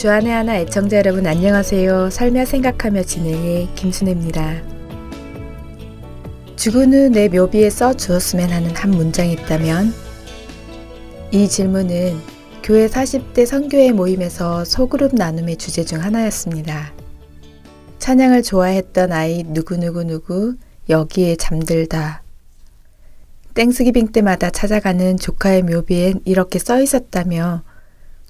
주안의 하나 애청자 여러분 안녕하세요. 살며 생각하며 진행해 김순혜입니다. 죽은 후 내 묘비에 써 주었으면 하는 한 문장이 있다면 이 질문은 교회 40대 선교회 모임에서 소그룹 나눔의 주제 중 하나였습니다. 찬양을 좋아했던 아이 누구누구누구 여기에 잠들다. 땡스기빙 때마다 찾아가는 조카의 묘비엔 이렇게 써 있었다며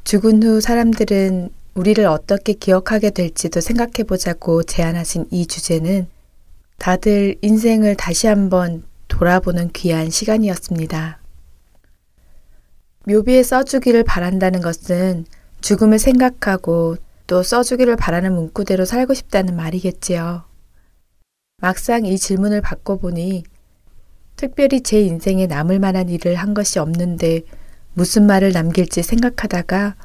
죽은 후 사람들은 우리를 어떻게 기억하게 될지도 생각해 보자고 제안하신 이 주제는 다들 인생을 다시 한번 돌아보는 귀한 시간이었습니다. 묘비에 써주기를 바란다는 것은 죽음을 생각하고 또 써주기를 바라는 문구대로 살고 싶다는 말이겠지요. 막상 이 질문을 받고 보니 특별히 제 인생에 남을 만한 일을 한 것이 없는데 무슨 말을 남길지 생각하다가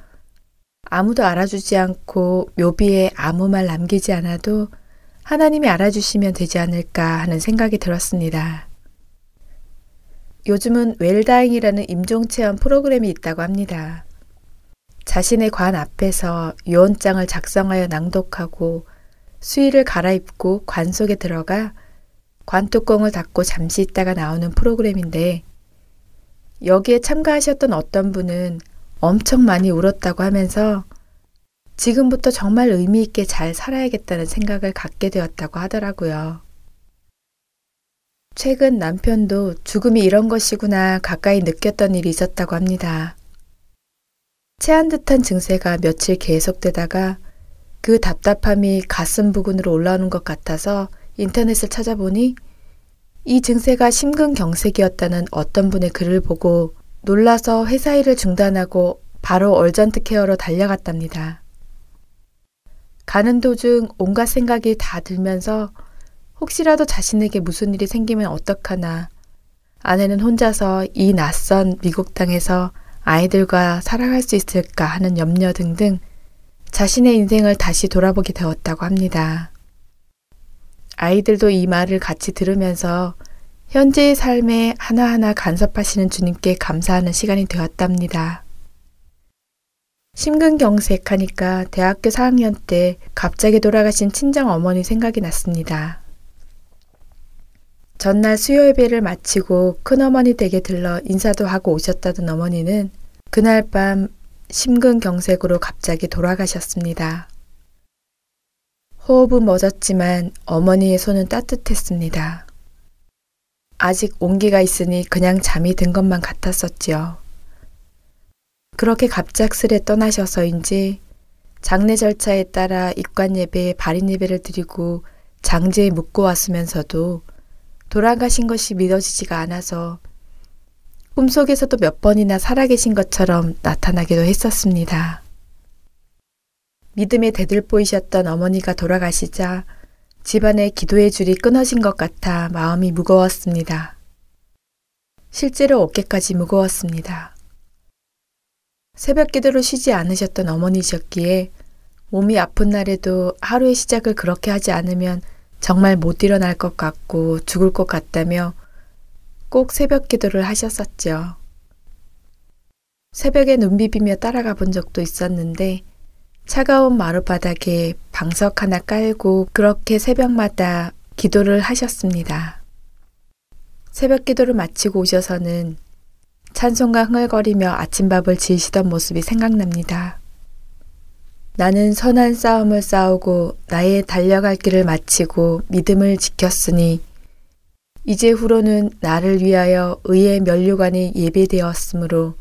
아무도 알아주지 않고 묘비에 아무 말 남기지 않아도 하나님이 알아주시면 되지 않을까 하는 생각이 들었습니다. 요즘은 웰다잉이라는 임종체험 프로그램이 있다고 합니다. 자신의 관 앞에서 유언장을 작성하여 낭독하고 수의를 갈아입고 관 속에 들어가 관 뚜껑을 닫고 잠시 있다가 나오는 프로그램인데 여기에 참가하셨던 어떤 분은 엄청 많이 울었다고 하면서 지금부터 정말 의미 있게 잘 살아야겠다는 생각을 갖게 되었다고 하더라고요. 최근 남편도 죽음이 이런 것이구나 가까이 느꼈던 일이 있었다고 합니다. 체한 듯한 증세가 며칠 계속되다가 그 답답함이 가슴 부근으로 올라오는 것 같아서 인터넷을 찾아보니 이 증세가 심근경색이었다는 어떤 분의 글을 보고 놀라서 회사 일을 중단하고 바로 얼전트 케어로 달려갔답니다. 가는 도중 온갖 생각이 다 들면서 혹시라도 자신에게 무슨 일이 생기면 어떡하나. 아내는 혼자서 이 낯선 미국 땅에서 아이들과 살아갈 수 있을까 하는 염려 등등 자신의 인생을 다시 돌아보게 되었다고 합니다. 아이들도 이 말을 같이 들으면서 현재의 삶에 하나하나 간섭하시는 주님께 감사하는 시간이 되었답니다. 심근경색하니까 대학교 4학년 때 갑자기 돌아가신 친정 어머니 생각이 났습니다. 전날 수요 예배를 마치고 큰어머니 댁에 들러 인사도 하고 오셨다던 어머니는 그날 밤 심근경색으로 갑자기 돌아가셨습니다. 호흡은 멎었지만 어머니의 손은 따뜻했습니다. 아직 온기가 있으니 그냥 잠이 든 것만 같았었지요. 그렇게 갑작스레 떠나셔서인지 장례 절차에 따라 입관 예배에 발인 예배를 드리고 장제에 묻고 왔으면서도 돌아가신 것이 믿어지지가 않아서 꿈속에서도 몇 번이나 살아계신 것처럼 나타나기도 했었습니다. 믿음의 대들보이셨던 어머니가 돌아가시자 집안의 기도의 줄이 끊어진 것 같아 마음이 무거웠습니다. 실제로 어깨까지 무거웠습니다. 새벽 기도로 쉬지 않으셨던 어머니셨기에 몸이 아픈 날에도 하루의 시작을 그렇게 하지 않으면 정말 못 일어날 것 같고 죽을 것 같다며 꼭 새벽 기도를 하셨었죠. 새벽에 눈 비비며 따라가 본 적도 있었는데 차가운 마룻바닥에 방석 하나 깔고 그렇게 새벽마다 기도를 하셨습니다. 새벽 기도를 마치고 오셔서는 찬송가 흥얼거리며 아침밥을 지으시던 모습이 생각납니다. 나는 선한 싸움을 싸우고 나의 달려갈 길을 마치고 믿음을 지켰으니 이제 후로는 나를 위하여 의의 면류관이 예배되었으므로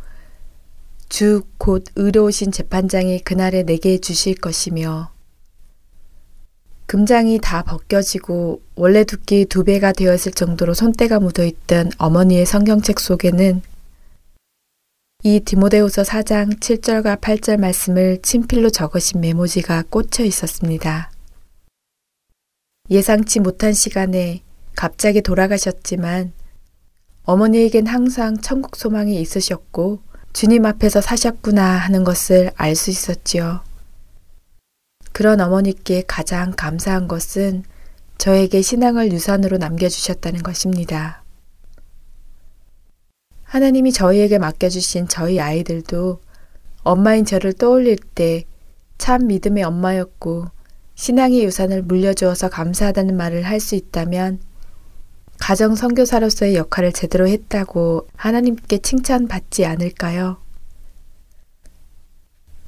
주 곧 의로우신 재판장이 그날에 내게 주실 것이며 금장이 다 벗겨지고 원래 두께 두 배가 되었을 정도로 손때가 묻어있던 어머니의 성경책 속에는 이 디모데후서 4장 7절과 8절 말씀을 친필로 적으신 메모지가 꽂혀 있었습니다. 예상치 못한 시간에 갑자기 돌아가셨지만 어머니에겐 항상 천국 소망이 있으셨고 주님 앞에서 사셨구나 하는 것을 알 수 있었지요. 그런 어머니께 가장 감사한 것은 저에게 신앙을 유산으로 남겨주셨다는 것입니다. 하나님이 저희에게 맡겨주신 저희 아이들도 엄마인 저를 떠올릴 때 참 믿음의 엄마였고 신앙의 유산을 물려주어서 감사하다는 말을 할 수 있다면 가정 선교사로서의 역할을 제대로 했다고 하나님께 칭찬받지 않을까요?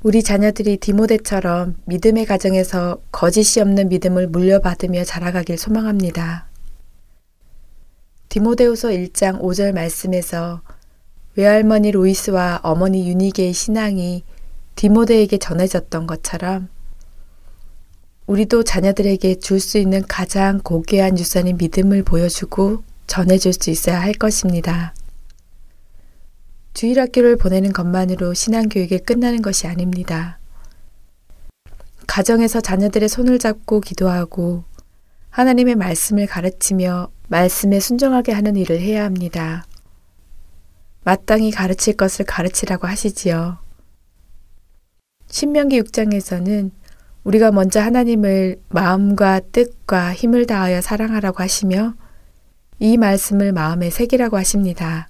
우리 자녀들이 디모데처럼 믿음의 가정에서 거짓이 없는 믿음을 물려받으며 자라가길 소망합니다. 디모데후서 1장 5절 말씀에서 외할머니 로이스와 어머니 유니게의 신앙이 디모데에게 전해졌던 것처럼 우리도 자녀들에게 줄 수 있는 가장 고귀한 유산인 믿음을 보여주고 전해줄 수 있어야 할 것입니다. 주일학교를 보내는 것만으로 신앙교육이 끝나는 것이 아닙니다. 가정에서 자녀들의 손을 잡고 기도하고 하나님의 말씀을 가르치며 말씀에 순종하게 하는 일을 해야 합니다. 마땅히 가르칠 것을 가르치라고 하시지요. 신명기 6장에서는 우리가 먼저 하나님을 마음과 뜻과 힘을 다하여 사랑하라고 하시며 이 말씀을 마음에 새기라고 하십니다.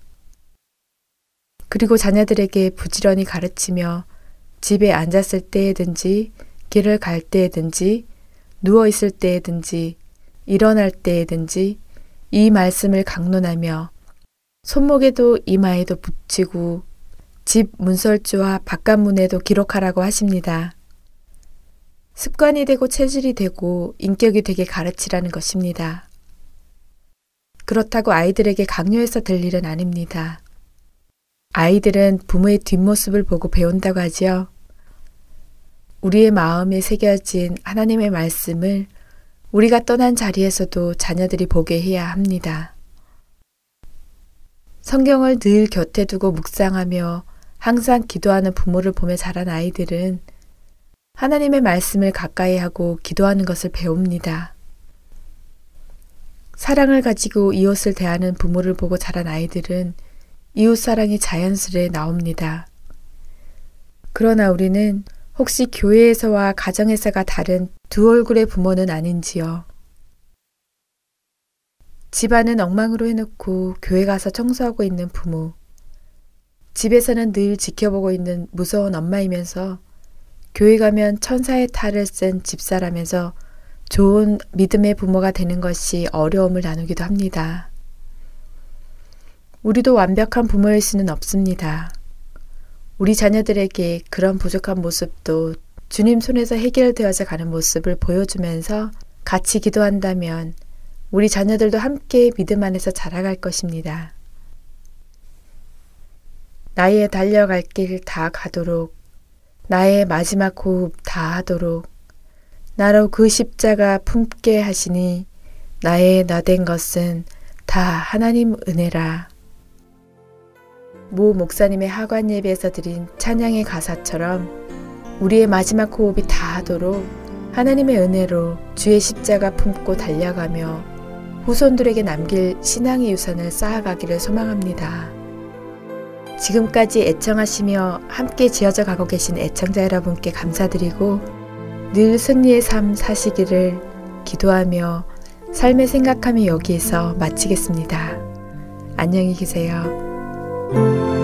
그리고 자녀들에게 부지런히 가르치며 집에 앉았을 때에든지 길을 갈 때에든지 누워 있을 때에든지 일어날 때에든지 이 말씀을 강론하며 손목에도 이마에도 붙이고 집 문설주와 바깥문에도 기록하라고 하십니다. 습관이 되고 체질이 되고 인격이 되게 가르치라는 것입니다. 그렇다고 아이들에게 강요해서 될 일은 아닙니다. 아이들은 부모의 뒷모습을 보고 배운다고 하지요. 우리의 마음에 새겨진 하나님의 말씀을 우리가 떠난 자리에서도 자녀들이 보게 해야 합니다. 성경을 늘 곁에 두고 묵상하며 항상 기도하는 부모를 보며 자란 아이들은 하나님의 말씀을 가까이 하고 기도하는 것을 배웁니다. 사랑을 가지고 이웃을 대하는 부모를 보고 자란 아이들은 이웃 사랑이 자연스레 나옵니다. 그러나 우리는 혹시 교회에서와 가정에서가 다른 두 얼굴의 부모는 아닌지요? 집안은 엉망으로 해놓고 교회 가서 청소하고 있는 부모. 집에서는 늘 지켜보고 있는 무서운 엄마이면서 교회 가면 천사의 탈을 쓴 집사라면서 좋은 믿음의 부모가 되는 것이 어려움을 나누기도 합니다. 우리도 완벽한 부모일 수는 없습니다. 우리 자녀들에게 그런 부족한 모습도 주님 손에서 해결되어져 가는 모습을 보여주면서 같이 기도한다면 우리 자녀들도 함께 믿음 안에서 자라갈 것입니다. 나의 달려갈 길 다 가도록 나의 마지막 호흡 다 하도록 나로 그 십자가 품게 하시니 나의 나된 것은 다 하나님 은혜라. 모 목사님의 하관 예배에서 드린 찬양의 가사처럼 우리의 마지막 호흡이 다 하도록 하나님의 은혜로 주의 십자가 품고 달려가며 후손들에게 남길 신앙의 유산을 쌓아가기를 소망합니다. 지금까지 애청하시며 함께 지어져 가고 계신 애청자 여러분께 감사드리고 늘 승리의 삶 사시기를 기도하며 삶의 생각함이 여기에서 마치겠습니다. 안녕히 계세요.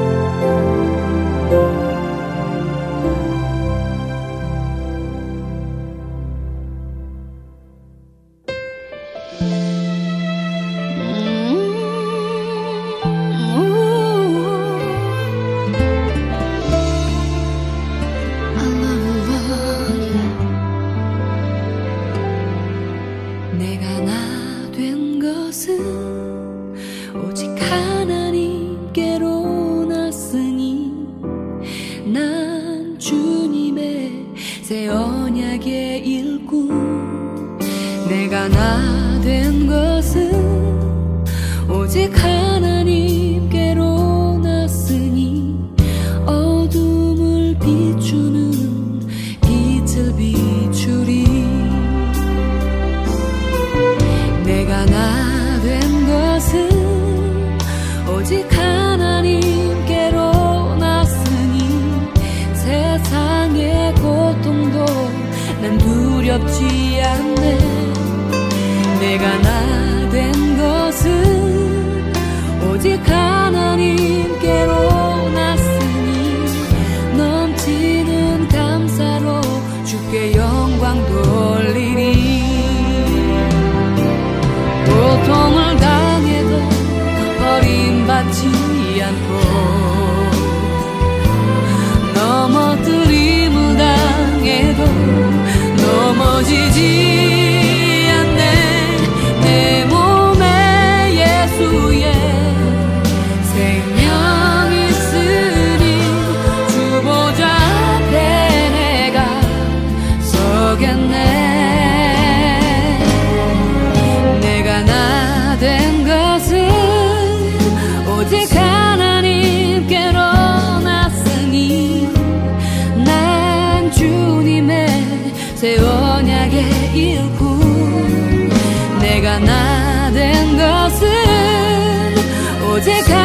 오직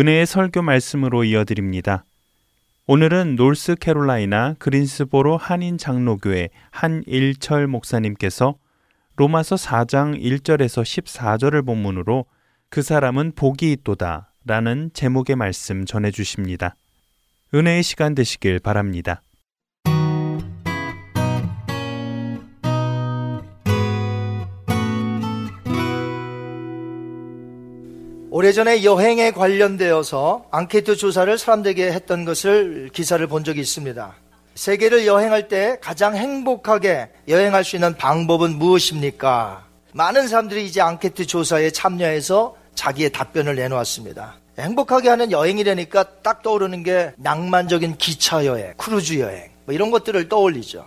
은혜의 설교 말씀으로 이어드립니다. 오늘은 노스캐롤라이나 그린스보로 한인 장로교회 한일철 목사님께서 로마서 4장 1절에서 14절을 본문으로 그 사람은 복이 있도다 라는 제목의 말씀 전해 주십니다. 은혜의 시간 되시길 바랍니다. 오래전에 여행에 관련되어서 앙케이트 조사를 사람들에게 했던 것을 기사를 본 적이 있습니다. 세계를 여행할 때 가장 행복하게 여행할 수 있는 방법은 무엇입니까? 많은 사람들이 이제 앙케이트 조사에 참여해서 자기의 답변을 내놓았습니다. 행복하게 하는 여행이라니까 딱 떠오르는 게 낭만적인 기차 여행, 크루즈 여행, 뭐 이런 것들을 떠올리죠.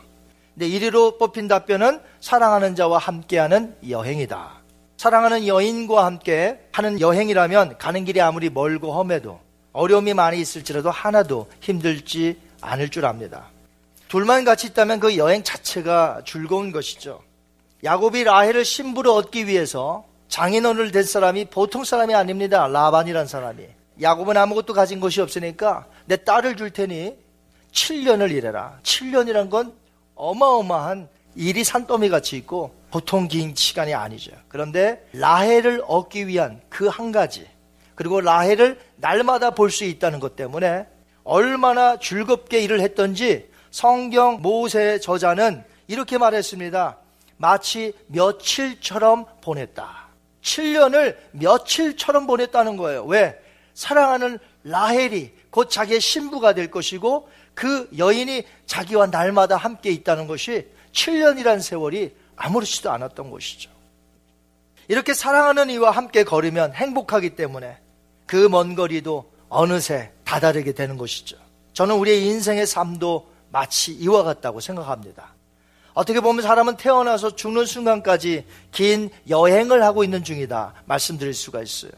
근데 1위로 뽑힌 답변은 사랑하는 자와 함께하는 여행이다. 사랑하는 여인과 함께 하는 여행이라면 가는 길이 아무리 멀고 험해도 어려움이 많이 있을지라도 하나도 힘들지 않을 줄 압니다. 둘만 같이 있다면 그 여행 자체가 즐거운 것이죠. 야곱이 라헬을 신부로 얻기 위해서 장인어른을 된 사람이 보통 사람이 아닙니다. 라반이란 사람이. 야곱은 아무것도 가진 것이 없으니까 내 딸을 줄 테니 7년을 일해라. 7년이란 건 어마어마한 일이 산더미 같이 있고 보통 긴 시간이 아니죠. 그런데 라헬을 얻기 위한 그 한 가지 그리고 라헬을 날마다 볼 수 있다는 것 때문에 얼마나 즐겁게 일을 했던지 성경 모세 저자는 이렇게 말했습니다. 마치 며칠처럼 보냈다. 7년을 며칠처럼 보냈다는 거예요. 왜? 사랑하는 라헬이 곧 자기의 신부가 될 것이고 그 여인이 자기와 날마다 함께 있다는 것이 7년이란 세월이 아무렇지도 않았던 것이죠. 이렇게 사랑하는 이와 함께 걸으면 행복하기 때문에 그 먼 거리도 어느새 다다르게 되는 것이죠. 저는 우리의 인생의 삶도 마치 이와 같다고 생각합니다. 어떻게 보면 사람은 태어나서 죽는 순간까지 긴 여행을 하고 있는 중이다 말씀드릴 수가 있어요.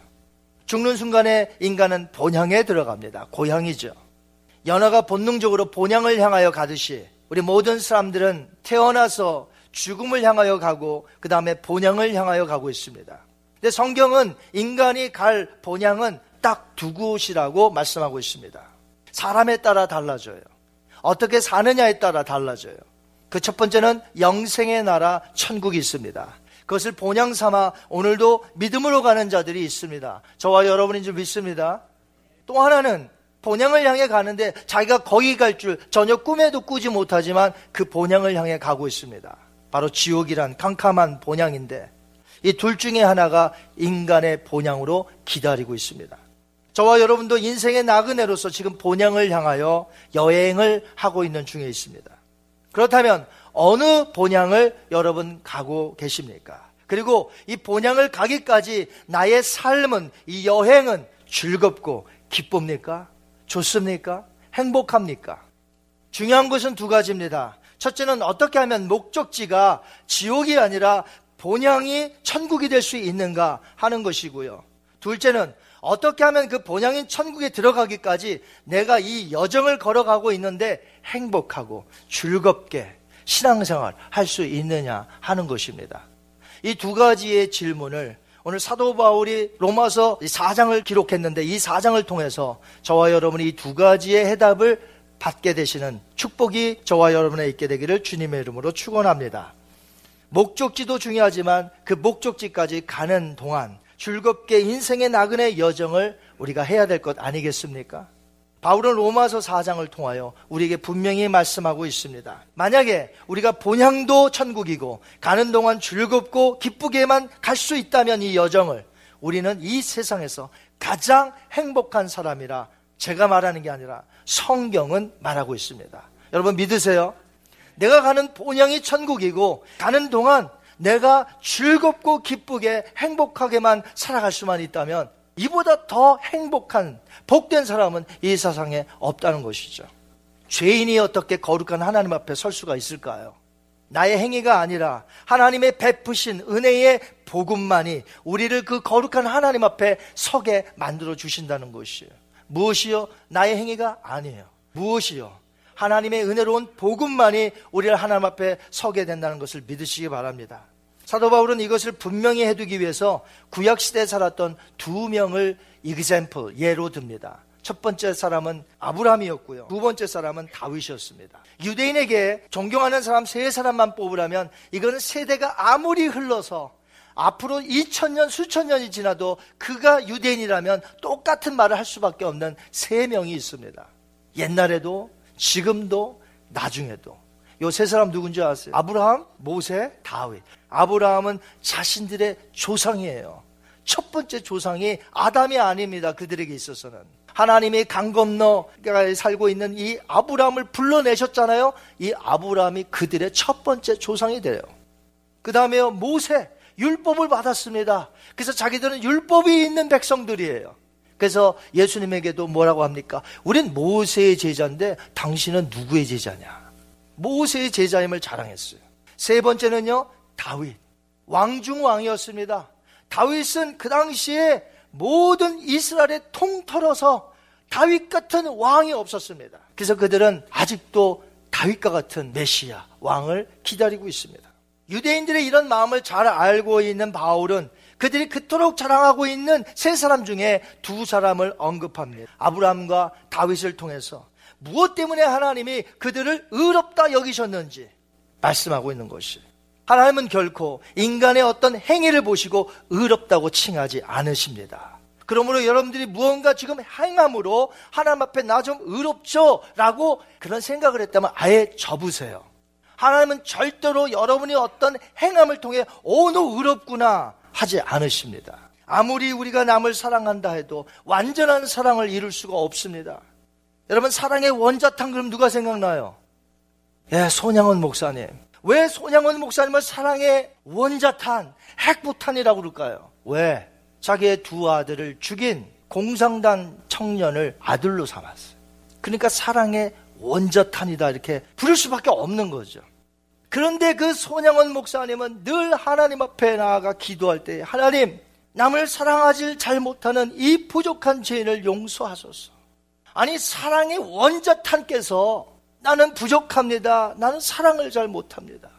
죽는 순간에 인간은 본향에 들어갑니다. 고향이죠. 연하가 본능적으로 본향을 향하여 가듯이 우리 모든 사람들은 태어나서 죽음을 향하여 가고 그 다음에 본향을 향하여 가고 있습니다. 근데 성경은 인간이 갈 본향은 딱 두 곳이라고 말씀하고 있습니다. 사람에 따라 달라져요. 어떻게 사느냐에 따라 달라져요. 그 첫 번째는 영생의 나라 천국이 있습니다. 그것을 본향 삼아 오늘도 믿음으로 가는 자들이 있습니다. 저와 여러분인 줄 믿습니다. 또 하나는 본향을 향해 가는데 자기가 거기 갈 줄 전혀 꿈에도 꾸지 못하지만 그 본향을 향해 가고 있습니다. 바로 지옥이란 캄캄한 본향인데 이 둘 중에 하나가 인간의 본향으로 기다리고 있습니다. 저와 여러분도 인생의 나그네로서 지금 본향을 향하여 여행을 하고 있는 중에 있습니다. 그렇다면 어느 본향을 여러분 가고 계십니까? 그리고 이 본향을 가기까지 나의 삶은 이 여행은 즐겁고 기쁩니까? 좋습니까? 행복합니까? 중요한 것은 두 가지입니다. 첫째는 어떻게 하면 목적지가 지옥이 아니라 본향이 천국이 될 수 있는가 하는 것이고요. 둘째는 어떻게 하면 그 본향인 천국에 들어가기까지 내가 이 여정을 걸어가고 있는데 행복하고 즐겁게 신앙생활 할 수 있느냐 하는 것입니다. 이 두 가지의 질문을 오늘 사도 바울이 로마서 4장을 기록했는데 이 4장을 통해서 저와 여러분이 이 두 가지의 해답을 받게 되시는 축복이 저와 여러분에 있게 되기를 주님의 이름으로 축원합니다. 목적지도 중요하지만 그 목적지까지 가는 동안 즐겁게 인생의 나그네 여정을 우리가 해야 될 것 아니겠습니까? 바울은 로마서 4장을 통하여 우리에게 분명히 말씀하고 있습니다. 만약에 우리가 본향도 천국이고 가는 동안 즐겁고 기쁘게만 갈 수 있다면 이 여정을 우리는 이 세상에서 가장 행복한 사람이라 제가 말하는 게 아니라 성경은 말하고 있습니다. 여러분 믿으세요? 내가 가는 본향이 천국이고 가는 동안 내가 즐겁고 기쁘게 행복하게만 살아갈 수만 있다면 이보다 더 행복한 복된 사람은 이 세상에 없다는 것이죠. 죄인이 어떻게 거룩한 하나님 앞에 설 수가 있을까요? 나의 행위가 아니라 하나님의 베푸신 은혜의 복음만이 우리를 그 거룩한 하나님 앞에 서게 만들어 주신다는 것이에요. 무엇이요? 나의 행위가 아니에요. 무엇이요? 하나님의 은혜로운 복음만이 우리를 하나님 앞에 서게 된다는 것을 믿으시기 바랍니다. 사도 바울은 이것을 분명히 해두기 위해서 구약 시대에 살았던 두 명을 example 예로 듭니다. 첫 번째 사람은 아브라함이었고요. 두 번째 사람은 다윗이었습니다. 유대인에게 존경하는 사람 세 사람만 뽑으라면 이거는 세대가 아무리 흘러서 앞으로 2000년 수천 년이 지나도 그가 유대인이라면 똑같은 말을 할 수밖에 없는 세 명이 있습니다. 옛날에도 지금도 나중에도 요 세 사람 누군지 아세요? 아브라함, 모세, 다윗. 아브라함은 자신들의 조상이에요. 첫 번째 조상이 아담이 아닙니다. 그들에게 있어서는. 하나님이 강 건너 살고 있는 이 아브라함을 불러내셨잖아요. 이 아브라함이 그들의 첫 번째 조상이 돼요. 그 다음에 모세, 율법을 받았습니다. 그래서 자기들은 율법이 있는 백성들이에요. 그래서 예수님에게도 뭐라고 합니까? 우린 모세의 제자인데 당신은 누구의 제자냐? 모세의 제자임을 자랑했어요. 세 번째는요, 다윗. 왕중왕이었습니다. 다윗은 그 당시에 모든 이스라엘의 통틀어서 다윗 같은 왕이 없었습니다. 그래서 그들은 아직도 다윗과 같은 메시아, 왕을 기다리고 있습니다. 유대인들의 이런 마음을 잘 알고 있는 바울은 그들이 그토록 자랑하고 있는 세 사람 중에 두 사람을 언급합니다. 아브라함과 다윗을 통해서 무엇 때문에 하나님이 그들을 의롭다 여기셨는지 말씀하고 있는 것이. 하나님은 결코 인간의 어떤 행위를 보시고 의롭다고 칭하지 않으십니다. 그러므로 여러분들이 무언가 지금 행함으로 하나님 앞에 나 좀 의롭죠? 라고 그런 생각을 했다면 아예 접으세요. 하나님은 절대로 여러분이 어떤 행함을 통해 오, 너 의롭구나 하지 않으십니다. 아무리 우리가 남을 사랑한다 해도 완전한 사랑을 이룰 수가 없습니다. 여러분, 사랑의 원자탄 그럼 누가 생각나요? 예, 손양원 목사님. 왜 손양원 목사님을 사랑의 원자탄, 핵폭탄이라고 그럴까요? 왜? 자기의 두 아들을 죽인 공상단 청년을 아들로 삼았어요. 그러니까 사랑의 원자탄이다 이렇게 부를 수밖에 없는 거죠. 그런데 그 손양원 목사님은 늘 하나님 앞에 나아가 기도할 때 하나님 남을 사랑하지 잘 못하는 이 부족한 죄인을 용서하소서. 아니 사랑의 원자탄께서 나는 부족합니다. 나는 사랑을 잘 못합니다.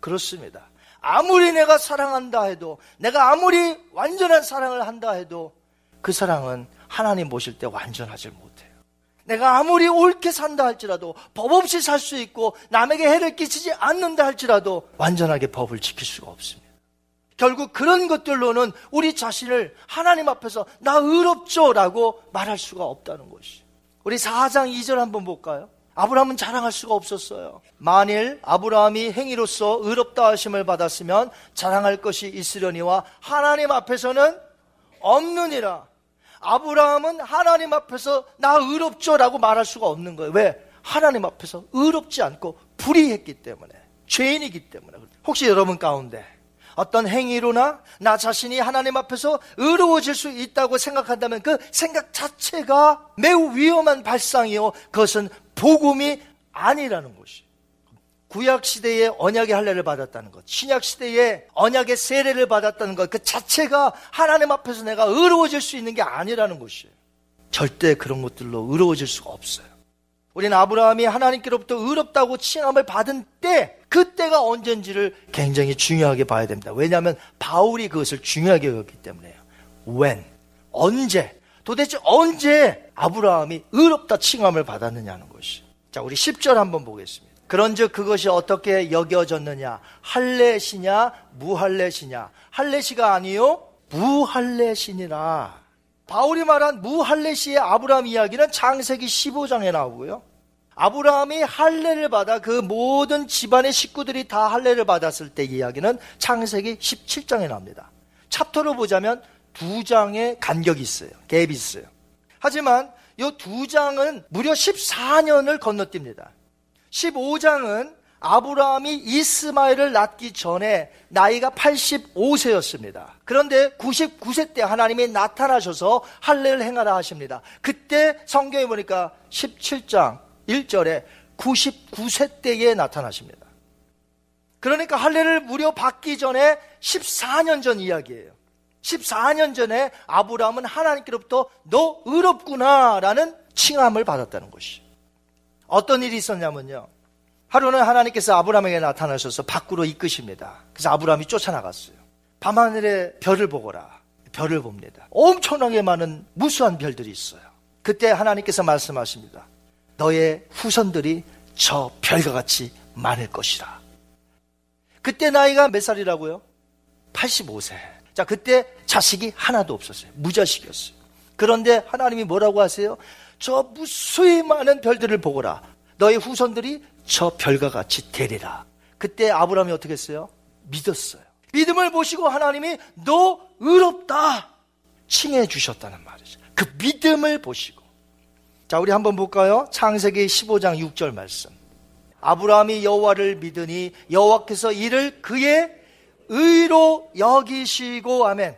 그렇습니다. 아무리 내가 사랑한다 해도 내가 아무리 완전한 사랑을 한다 해도 그 사랑은 하나님 보실 때 완전하지 못해요. 내가 아무리 옳게 산다 할지라도 법 없이 살 수 있고 남에게 해를 끼치지 않는다 할지라도 완전하게 법을 지킬 수가 없습니다. 결국 그런 것들로는 우리 자신을 하나님 앞에서 나 의롭죠 라고 말할 수가 없다는 것이. 우리 4장 2절 한번 볼까요? 아브라함은 자랑할 수가 없었어요. 만일 아브라함이 행위로서 의롭다 하심을 받았으면 자랑할 것이 있으려니와 하나님 앞에서는 없느니라. 아브라함은 하나님 앞에서 나 의롭죠라고 말할 수가 없는 거예요. 왜? 하나님 앞에서 의롭지 않고 불의했기 때문에 죄인이기 때문에 혹시 여러분 가운데 어떤 행위로나 나 자신이 하나님 앞에서 의로워질 수 있다고 생각한다면 그 생각 자체가 매우 위험한 발상이요. 그것은 복음이 아니라는 것이. 구약 시대에 언약의 할례를 받았다는 것, 신약 시대에 언약의 세례를 받았다는 것, 그 자체가 하나님 앞에서 내가 의로워질 수 있는 게 아니라는 것이에요. 절대 그런 것들로 의로워질 수가 없어요. 우리는 아브라함이 하나님께로부터 의롭다고 칭함을 받은 때, 그때가 언젠지를 굉장히 중요하게 봐야 됩니다. 왜냐하면 바울이 그것을 중요하게 여겼기 때문에요. when, 언제, 도대체 언제 아브라함이 의롭다 칭함을 받았느냐는 것이. 자, 우리 10절 한번 보겠습니다. 그런즉 그것이 어떻게 여겨졌느냐? 할례시냐, 무할례시냐? 할례시가 아니요, 무할례시니라. 바울이 말한 무할례시의 아브라함 이야기는 창세기 15장에 나오고요. 아브라함이 할례를 받아 그 모든 집안의 식구들이 다 할례를 받았을 때 이야기는 창세기 17장에 나옵니다. 챕터로 보자면 두 장의 간격이 있어요. 갭이 있어요. 하지만 이 두 장은 무려 14년을 건너뜁니다. 15장은 아브라함이 이스마엘을 낳기 전에 나이가 85세였습니다. 그런데 99세 때 하나님이 나타나셔서 할례를 행하라 하십니다. 그때 성경에 보니까 17장 1절에 99세 때에 나타나십니다. 그러니까 할례를 무려 받기 전에 14년 전 이야기예요. 14년 전에 아브라함은 하나님께로부터 너 의롭구나라는 칭함을 받았다는 것이. 어떤 일이 있었냐면요. 하루는 하나님께서 아브라함에게 나타나셔서 밖으로 이끄십니다. 그래서 아브라함이 쫓아나갔어요. 밤하늘에 별을 보거라. 별을 봅니다. 엄청나게 많은 무수한 별들이 있어요. 그때 하나님께서 말씀하십니다. 너의 후손들이 저 별과 같이 많을 것이라. 그때 나이가 몇 살이라고요? 85세. 자, 그때 자식이 하나도 없었어요. 무자식이었어요. 그런데 하나님이 뭐라고 하세요? 저 무수히 많은 별들을 보거라. 너의 후손들이 저 별과 같이 되리라. 그때 아브라함이 어떻게 했어요? 믿었어요. 믿음을 보시고 하나님이 너 의롭다 칭해 주셨다는 말이죠. 그 믿음을 보시고. 자, 우리 한번 볼까요? 창세기 15장 6절 말씀. 아브라함이 여호와를 믿으니 여호와께서 이를 그의 의로 여기시고 아멘.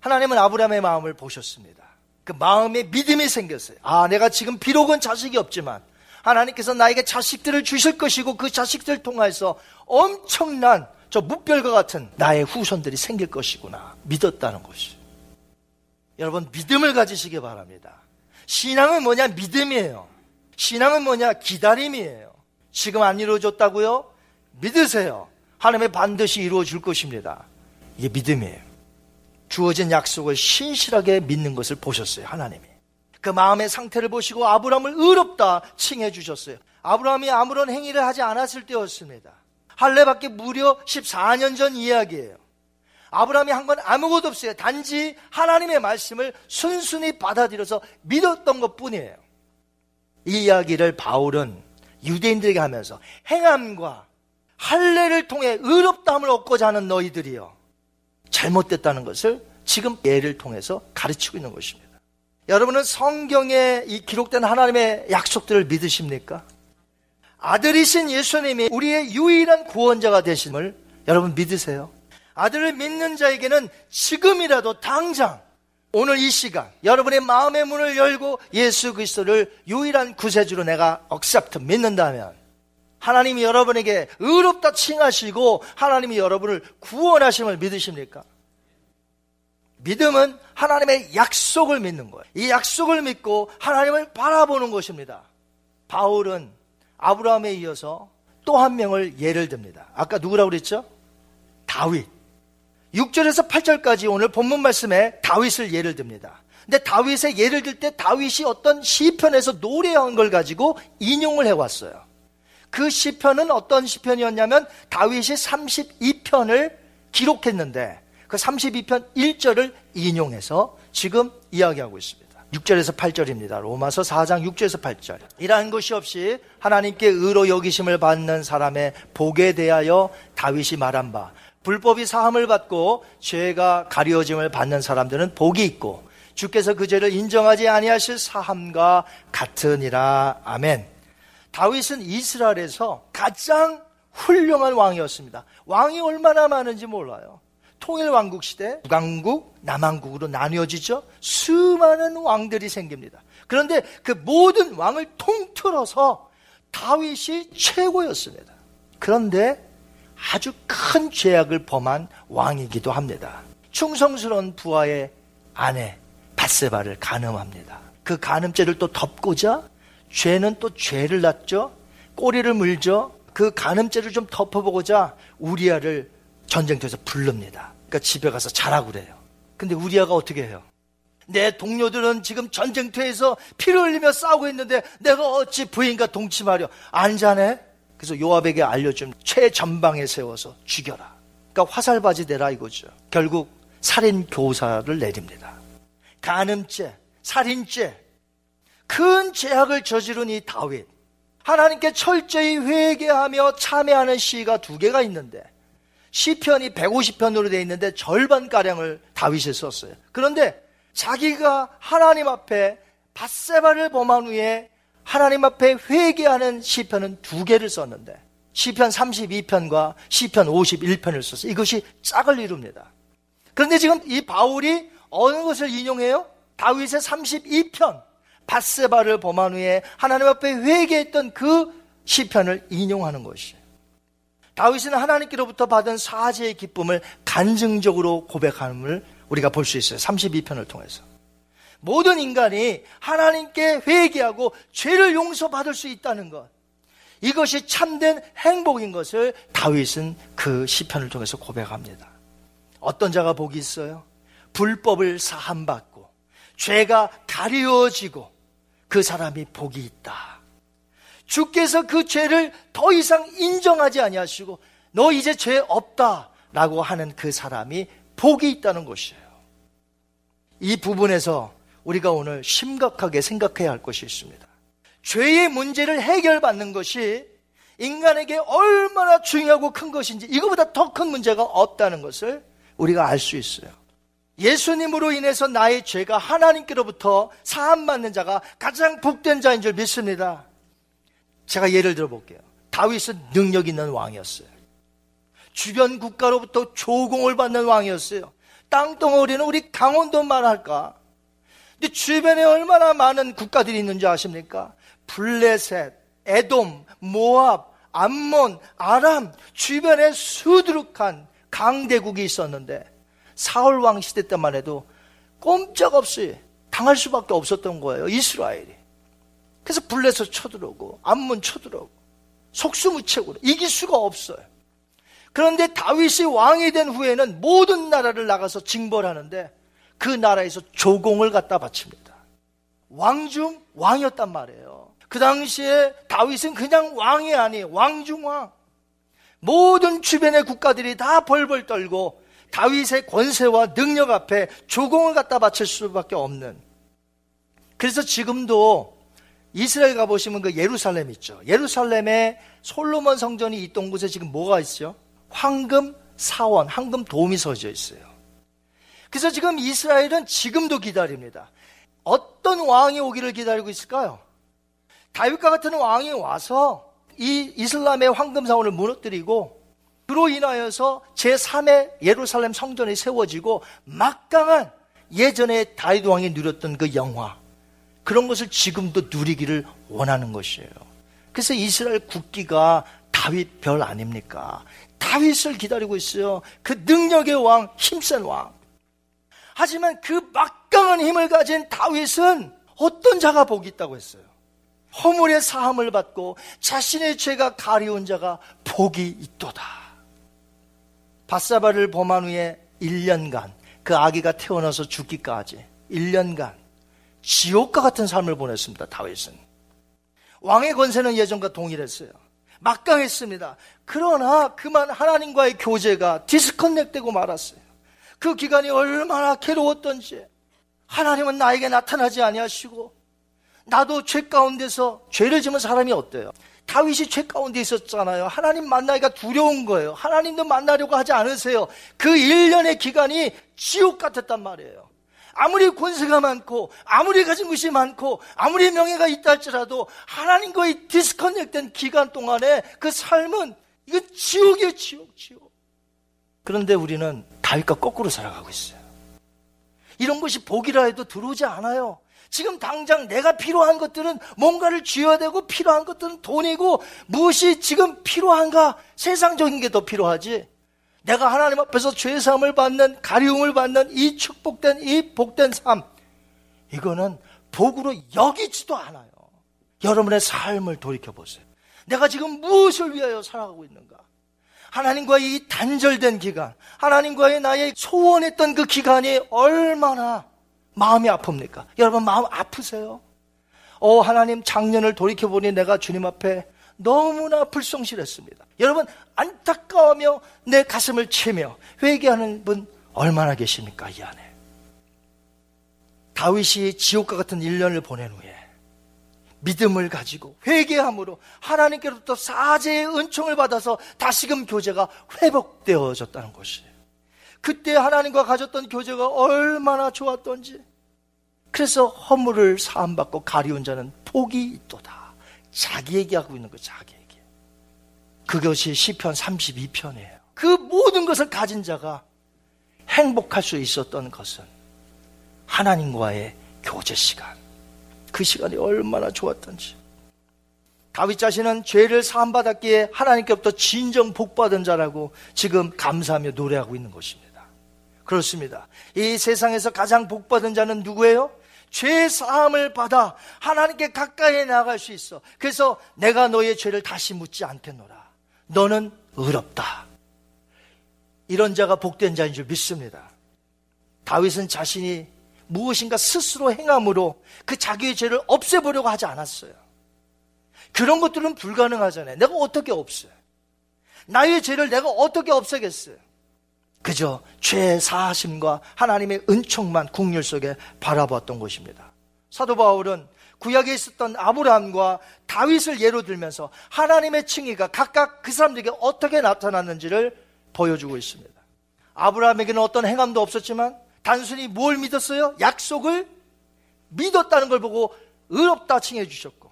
하나님은 아브라함의 마음을 보셨습니다. 그 마음에 믿음이 생겼어요. 아, 내가 지금 비록은 자식이 없지만 하나님께서 나에게 자식들을 주실 것이고 그 자식들 통해서 엄청난 저 무별과 같은 나의 후손들이 생길 것이구나 믿었다는 것이. 여러분 믿음을 가지시기 바랍니다. 신앙은 뭐냐? 믿음이에요. 신앙은 뭐냐? 기다림이에요. 지금 안 이루어졌다고요? 믿으세요. 하나님의 반드시 이루어 줄 것입니다. 이게 믿음이에요. 주어진 약속을 신실하게 믿는 것을 보셨어요. 하나님이. 그 마음의 상태를 보시고 아브라함을 의롭다 칭해 주셨어요. 아브라함이 아무런 행위를 하지 않았을 때였습니다. 할례밖에 무려 14년 전 이야기예요. 아브라함이 한 건 아무것도 없어요. 단지 하나님의 말씀을 순순히 받아들여서 믿었던 것 뿐이에요. 이 이야기를 바울은 유대인들에게 하면서 행함과 할례를 통해 의롭다함을 얻고자 하는 너희들이요. 잘못됐다는 것을 지금 예를 통해서 가르치고 있는 것입니다. 여러분은 성경에 이 기록된 하나님의 약속들을 믿으십니까? 아들이신 예수님이 우리의 유일한 구원자가 되심을 여러분 믿으세요? 아들을 믿는 자에게는 지금이라도 당장 오늘 이 시간 여러분의 마음의 문을 열고 예수 그리스도를 유일한 구세주로 내가 accept 믿는다면 하나님이 여러분에게 의롭다 칭하시고 하나님이 여러분을 구원하심을 믿으십니까? 믿음은 하나님의 약속을 믿는 거예요. 이 약속을 믿고 하나님을 바라보는 것입니다. 바울은 아브라함에 이어서 또 한 명을 예를 듭니다. 아까 누구라고 그랬죠? 다윗. 6절에서 8절까지 오늘 본문 말씀에 다윗을 예를 듭니다. 근데 다윗의 예를 들 때 다윗이 어떤 시편에서 노래한 걸 가지고 인용을 해왔어요. 그 시편은 어떤 시편이었냐면 다윗이 32편을 기록했는데 그 32편 1절을 인용해서 지금 이야기하고 있습니다. 6절에서 8절입니다. 로마서 4장 6절에서 8절. 이러한 것이 없이 하나님께 의로 여기심을 받는 사람의 복에 대하여 다윗이 말한 바 불법이 사함을 받고 죄가 가려짐을 받는 사람들은 복이 있고 주께서 그 죄를 인정하지 아니하실 사함과 같으니라. 아멘. 다윗은 이스라엘에서 가장 훌륭한 왕이었습니다. 왕이 얼마나 많은지 몰라요. 통일왕국 시대 북왕국, 남왕국으로 나뉘어지죠. 수많은 왕들이 생깁니다. 그런데 그 모든 왕을 통틀어서 다윗이 최고였습니다. 그런데 아주 큰 죄악을 범한 왕이기도 합니다. 충성스러운 부하의 아내 바세바를 간음합니다. 그 간음죄를 또 덮고자 죄는 또 죄를 낳죠. 꼬리를 물죠. 그 간음죄를 좀 덮어보고자 우리아를 전쟁터에서 부릅니다. 그러니까 집에 가서 자라고 그래요. 근데 우리아가 어떻게 해요? 내 동료들은 지금 전쟁터에서 피를 흘리며 싸우고 있는데 내가 어찌 부인과 동침하려 안 자네? 그래서 요압에게 알려준 최전방에 세워서 죽여라. 그러니까 화살바지 내라 이거죠. 결국 살인 교사를 내립니다. 간음죄, 살인죄, 큰 죄악을 저지른 이 다윗. 하나님께 철저히 회개하며 참회하는 시가 두 개가 있는데 시편이 150편으로 되어 있는데 절반 가량을 다윗이 썼어요. 그런데 자기가 하나님 앞에 바세바를 범한 후에 하나님 앞에 회개하는 시편은 두 개를 썼는데 시편 32편과 시편 51편을 썼어요. 이것이 짝을 이룹니다. 그런데 지금 이 바울이 어느 것을 인용해요? 다윗의 32편 바세바를 범한 후에 하나님 앞에 회개했던 그 시편을 인용하는 것이에요. 다윗은 하나님께로부터 받은 사죄의 기쁨을 간증적으로 고백함을 우리가 볼 수 있어요. 32편을 통해서. 모든 인간이 하나님께 회개하고 죄를 용서받을 수 있다는 것. 이것이 참된 행복인 것을 다윗은 그 시편을 통해서 고백합니다. 어떤 자가 복이 있어요? 불법을 사함받고 죄가 가리워지고 그 사람이 복이 있다. 주께서 그 죄를 더 이상 인정하지 아니하시고 너 이제 죄 없다라고 하는 그 사람이 복이 있다는 것이에요. 이 부분에서 우리가 오늘 심각하게 생각해야 할 것이 있습니다. 죄의 문제를 해결받는 것이 인간에게 얼마나 중요하고 큰 것인지 이거보다 더 큰 문제가 없다는 것을 우리가 알 수 있어요. 예수님으로 인해서 나의 죄가 하나님께로부터 사함받는 자가 가장 복된 자인 줄 믿습니다. 제가 예를 들어 볼게요. 다윗은 능력 있는 왕이었어요. 주변 국가로부터 조공을 받는 왕이었어요. 땅덩어리는 우리 강원도만 할까? 근데 주변에 얼마나 많은 국가들이 있는지 아십니까? 블레셋, 에돔, 모압, 암몬, 아람, 주변에 수두룩한 강대국이 있었는데 사울 왕 시대 때만 해도 꼼짝없이 당할 수밖에 없었던 거예요. 이스라엘이. 그래서 블레셋 쳐들어오고 암몬 쳐들어오고 속수무책으로 이길 수가 없어요. 그런데 다윗이 왕이 된 후에는 모든 나라를 나가서 징벌하는데 그 나라에서 조공을 갖다 바칩니다. 왕 중 왕이었단 말이에요. 그 당시에 다윗은 그냥 왕이 아니 왕 중 왕. 모든 주변의 국가들이 다 벌벌 떨고 다윗의 권세와 능력 앞에 조공을 갖다 바칠 수밖에 없는 그래서 지금도 이스라엘 가보시면 그 예루살렘 있죠. 예루살렘에 솔로몬 성전이 있던 곳에 지금 뭐가 있죠? 황금 사원, 황금 돔이 서져 있어요. 그래서 지금 이스라엘은 지금도 기다립니다. 어떤 왕이 오기를 기다리고 있을까요? 다윗과 같은 왕이 와서 이 이슬람의 황금 사원을 무너뜨리고 그로 인하여서 제3의 예루살렘 성전이 세워지고 막강한 예전에 다윗 왕이 누렸던 그 영화 그런 것을 지금도 누리기를 원하는 것이에요. 그래서 이스라엘 국기가 다윗 별 아닙니까? 다윗을 기다리고 있어요. 그 능력의 왕, 힘센 왕. 하지만 그 막강한 힘을 가진 다윗은 어떤 자가 복이 있다고 했어요? 허물의 사함을 받고 자신의 죄가 가리운 자가 복이 있도다. 바사바를 범한 후에 1년간 그 아기가 태어나서 죽기까지 1년간 지옥과 같은 삶을 보냈습니다. 다윗은 왕의 권세는 예전과 동일했어요. 막강했습니다. 그러나 그만 하나님과의 교제가 디스커넥되고 말았어요. 그 기간이 얼마나 괴로웠던지 하나님은 나에게 나타나지 아니하시고 나도 죄 가운데서 죄를 지은 사람이 어때요? 다윗이 죄 가운데 있었잖아요. 하나님 만나기가 두려운 거예요. 하나님도 만나려고 하지 않으세요. 그 1년의 기간이 지옥 같았단 말이에요. 아무리 권세가 많고 아무리 가진 것이 많고 아무리 명예가 있다 할지라도 하나님과의 디스커넥된 기간 동안에 그 삶은 이건 지옥이에요 지옥 지옥 그런데 우리는 다윗과 거꾸로 살아가고 있어요 이런 것이 복이라 해도 들어오지 않아요 지금 당장 내가 필요한 것들은 뭔가를 쥐어야 되고 필요한 것들은 돈이고 무엇이 지금 필요한가 세상적인 게 더 필요하지 내가 하나님 앞에서 죄사함을 받는 가리움을 받는 이 축복된 이 복된 삶 이거는 복으로 여기지도 않아요. 여러분의 삶을 돌이켜 보세요. 내가 지금 무엇을 위하여 살아가고 있는가? 하나님과의 이 단절된 기간, 하나님과의 나의 소원했던 그 기간이 얼마나 마음이 아픕니까? 여러분 마음 아프세요? 어, 하나님 작년을 돌이켜 보니 내가 주님 앞에 너무나 불성실했습니다. 여러분 안타까워며 내 가슴을 치며 회개하는 분 얼마나 계십니까 이 안에? 다윗이 지옥과 같은 1년을 보낸 후에 믿음을 가지고 회개함으로 하나님께로부터 사제의 은총을 받아서 다시금 교제가 회복되어졌다는 것이에요. 그때 하나님과 가졌던 교제가 얼마나 좋았던지. 그래서 허물을 사함받고 가리운 자는 복이 있도다. 자기 얘기하고 있는 거 자기 얘기. 그것이 시편 32편이에요. 그 모든 것을 가진 자가 행복할 수 있었던 것은 하나님과의 교제 시간. 그 시간이 얼마나 좋았던지. 다윗 자신은 죄를 사함받았기에 하나님께부터 진정 복받은 자라고 지금 감사하며 노래하고 있는 것입니다. 그렇습니다. 이 세상에서 가장 복받은 자는 누구예요? 죄 사함을 받아 하나님께 가까이 나아갈 수 있어. 그래서 내가 너의 죄를 다시 묻지 않겠노라. 너는 의롭다. 이런 자가 복된 자인 줄 믿습니다. 다윗은 자신이 무엇인가 스스로 행함으로 그 자기의 죄를 없애보려고 하지 않았어요. 그런 것들은 불가능하잖아요. 내가 어떻게 없어요? 나의 죄를 내가 어떻게 없애겠어요? 그저 죄 사하심과 하나님의 은총만 국률 속에 바라봤던 것입니다. 사도 바울은 구약에 있었던 아브라함과 다윗을 예로 들면서 하나님의 칭의가 각각 그 사람들에게 어떻게 나타났는지를 보여주고 있습니다. 아브라함에게는 어떤 행함도 없었지만 단순히 뭘 믿었어요? 약속을 믿었다는 걸 보고 의롭다 칭해 주셨고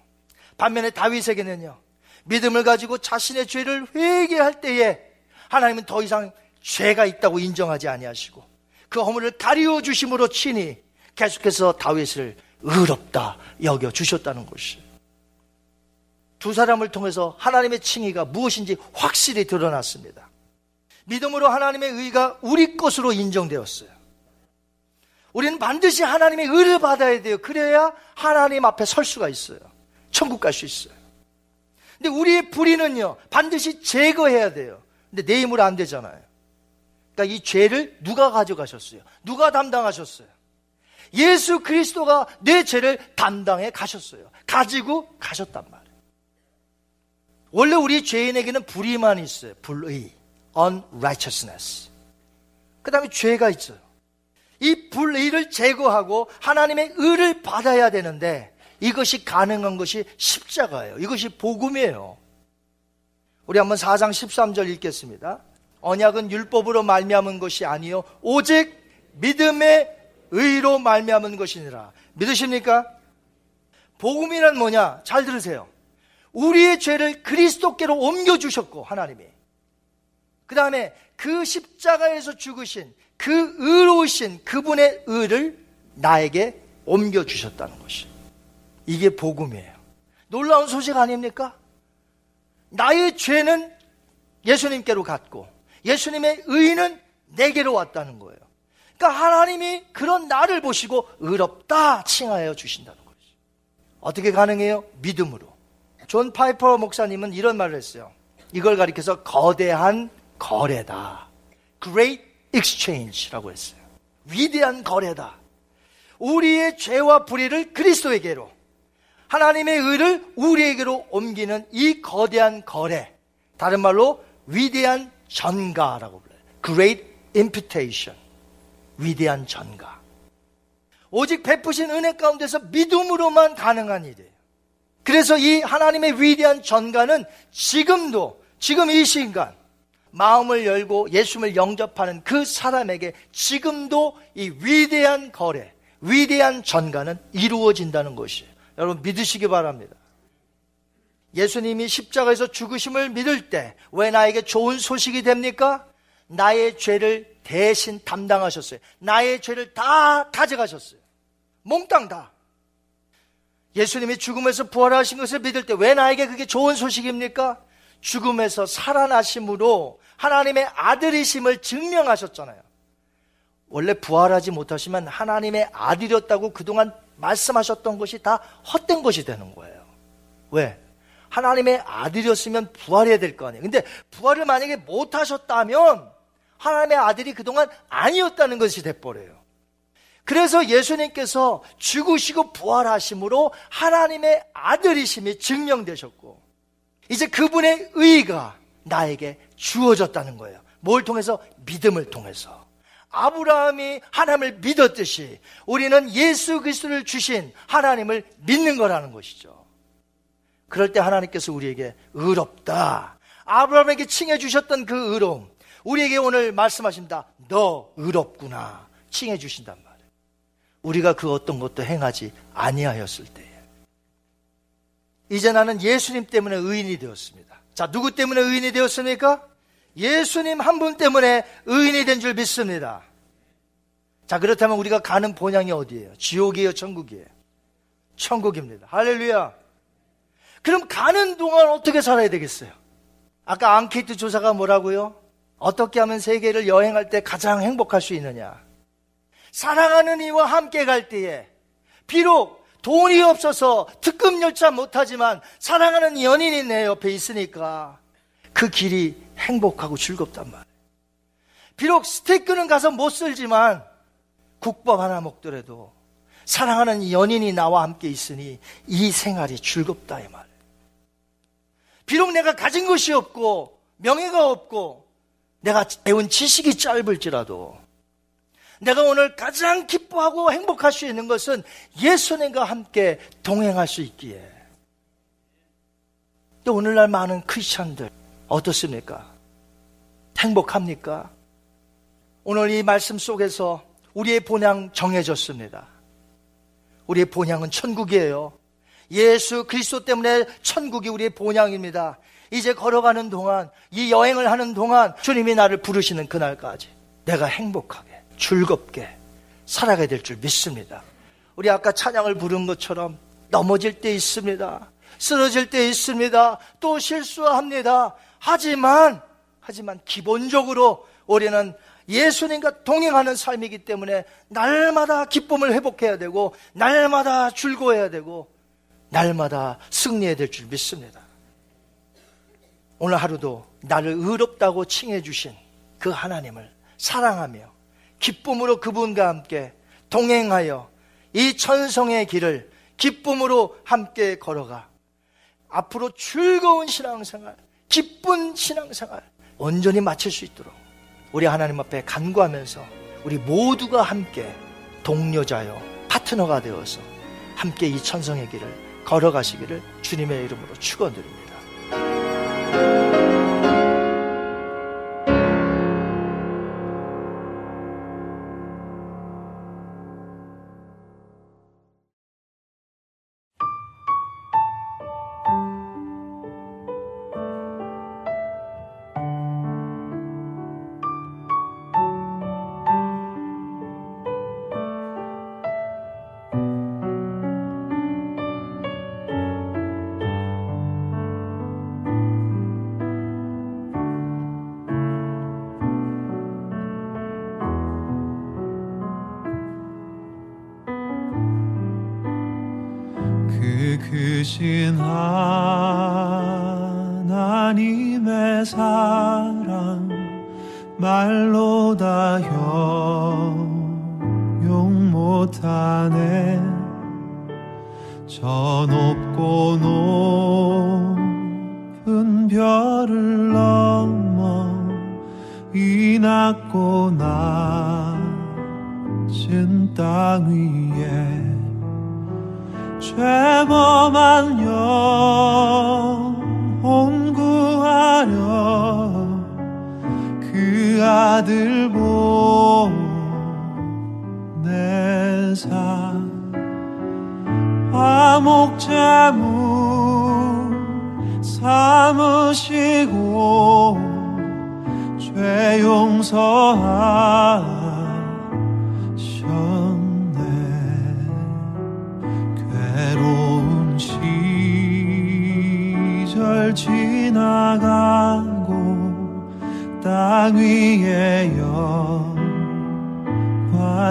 반면에 다윗에게는요. 믿음을 가지고 자신의 죄를 회개할 때에 하나님은 더 이상 죄가 있다고 인정하지 아니하시고 그 허물을 가리워 주심으로 친히 계속해서 다윗을 의롭다 여겨 주셨다는 것이 두 사람을 통해서 하나님의 칭의가 무엇인지 확실히 드러났습니다. 믿음으로 하나님의 의가 우리 것으로 인정되었어요. 우리는 반드시 하나님의 의를 받아야 돼요. 그래야 하나님 앞에 설 수가 있어요. 천국 갈 수 있어요. 근데 우리의 불의는요, 반드시 제거해야 돼요. 근데 내 힘으로 안 되잖아요. 그러니까 이 죄를 누가 가져가셨어요? 누가 담당하셨어요? 예수 그리스도가 내 죄를 담당해 가셨어요. 가지고 가셨단 말이에요. 원래 우리 죄인에게는 불의만 있어요. 불의. unrighteousness. 그 다음에 죄가 있어요. 이 불의를 제거하고 하나님의 의를 받아야 되는데 이것이 가능한 것이 십자가예요. 이것이 복음이에요. 우리 한번 4장 13절 읽겠습니다. 언약은 율법으로 말미암은 것이 아니요 오직 믿음의 의로 말미암은 것이니라. 믿으십니까? 복음이란 뭐냐? 잘 들으세요. 우리의 죄를 그리스도께로 옮겨 주셨고 하나님이 그 다음에 그 십자가에서 죽으신 그 의로우신 그분의 의를 나에게 옮겨 주셨다는 것이 이게 복음이에요. 놀라운 소식 아닙니까? 나의 죄는 예수님께로 갔고 예수님의 의는 내게로 왔다는 거예요. 그러니까 하나님이 그런 나를 보시고 의롭다 칭하여 주신다는 거죠. 어떻게 가능해요? 믿음으로. 존 파이퍼 목사님은 이런 말을 했어요. 이걸 가리켜서 거대한 거래다. Great Exchange라고 했어요. 위대한 거래다. 우리의 죄와 불의를 그리스도에게로 하나님의 의를 우리에게로 옮기는 이 거대한 거래. 다른 말로 위대한 전가라고 불러요. Great Imputation. 위대한 전가. 오직 베푸신 은혜 가운데서 믿음으로만 가능한 일이에요. 그래서 이 하나님의 위대한 전가는 지금도, 지금 이 시간, 마음을 열고 예수님을 영접하는 그 사람에게 지금도 이 위대한 거래, 위대한 전가는 이루어진다는 것이에요. 여러분 믿으시기 바랍니다. 예수님이 십자가에서 죽으심을 믿을 때 왜 나에게 좋은 소식이 됩니까? 나의 죄를 대신 담당하셨어요. 나의 죄를 다 가져가셨어요. 몽땅 다. 예수님이 죽음에서 부활하신 것을 믿을 때 왜 나에게 그게 좋은 소식입니까? 죽음에서 살아나심으로 하나님의 아들이심을 증명하셨잖아요. 원래 부활하지 못하시면 하나님의 아들이었다고 그동안 말씀하셨던 것이 다 헛된 것이 되는 거예요. 왜? 하나님의 아들이었으면 부활해야 될 거 아니에요. 근데 부활을 만약에 못 하셨다면 하나님의 아들이 그동안 아니었다는 것이 돼버려요. 그래서 예수님께서 죽으시고 부활하심으로 하나님의 아들이심이 증명되셨고, 이제 그분의 의가 나에게 주어졌다는 거예요. 뭘 통해서? 믿음을 통해서. 아브라함이 하나님을 믿었듯이 우리는 예수 그리스도를 주신 하나님을 믿는 거라는 것이죠. 그럴 때 하나님께서 우리에게 의롭다. 아브라함에게 칭해 주셨던 그 의로움. 우리에게 오늘 말씀하십니다. 너 의롭구나. 칭해 주신단 말이에요. 우리가 그 어떤 것도 행하지 아니하였을 때에. 이제 나는 예수님 때문에 의인이 되었습니다. 자, 누구 때문에 의인이 되었습니까? 예수님 한 분 때문에 의인이 된 줄 믿습니다. 자, 그렇다면 우리가 가는 본향이 어디예요? 지옥이에요? 천국이에요? 천국입니다. 할렐루야. 그럼 가는 동안 어떻게 살아야 되겠어요? 아까 앙케이트 조사가 뭐라고요? 어떻게 하면 세계를 여행할 때 가장 행복할 수 있느냐? 사랑하는 이와 함께 갈 때에 비록 돈이 없어서 특급 열차 못하지만 사랑하는 연인이 내 옆에 있으니까 그 길이 행복하고 즐겁단 말이에요. 비록 스테이크는 가서 못 쓸지만 국밥 하나 먹더라도 사랑하는 연인이 나와 함께 있으니 이 생활이 즐겁다 이 말. 비록 내가 가진 것이 없고 명예가 없고 내가 배운 지식이 짧을지라도 내가 오늘 가장 기뻐하고 행복할 수 있는 것은 예수님과 함께 동행할 수 있기에. 또 오늘날 많은 크리스천들 어떻습니까? 행복합니까? 오늘 이 말씀 속에서 우리의 본향 정해졌습니다. 우리의 본향은 천국이에요. 예수 그리스도 때문에 천국이 우리의 본향입니다. 이제 걸어가는 동안, 이 여행을 하는 동안 주님이 나를 부르시는 그날까지 내가 행복하게, 즐겁게 살아가야 될 줄 믿습니다. 우리 아까 찬양을 부른 것처럼 넘어질 때 있습니다. 쓰러질 때 있습니다. 또 실수합니다. 하지만, 하지만 기본적으로 우리는 예수님과 동행하는 삶이기 때문에 날마다 기쁨을 회복해야 되고, 날마다 즐거워야 되고, 날마다 승리해야 될 줄 믿습니다. 오늘 하루도 나를 의롭다고 칭해 주신 그 하나님을 사랑하며 기쁨으로 그분과 함께 동행하여 이 천성의 길을 기쁨으로 함께 걸어가 앞으로 즐거운 신앙생활, 기쁜 신앙생활 온전히 마칠 수 있도록 우리 하나님 앞에 간구하면서 우리 모두가 함께 동료자요 파트너가 되어서 함께 이 천성의 길을 걸어가시기를 주님의 이름으로 축원드립니다.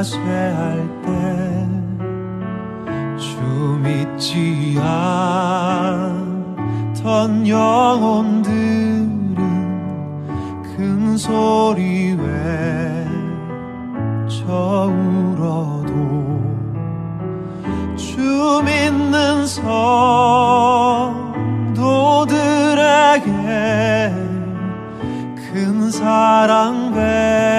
영화쇠할 때주 믿지 않던 영혼들은 큰 소리 외쳐 울어도 주 믿는 성도들에게 큰 사랑 베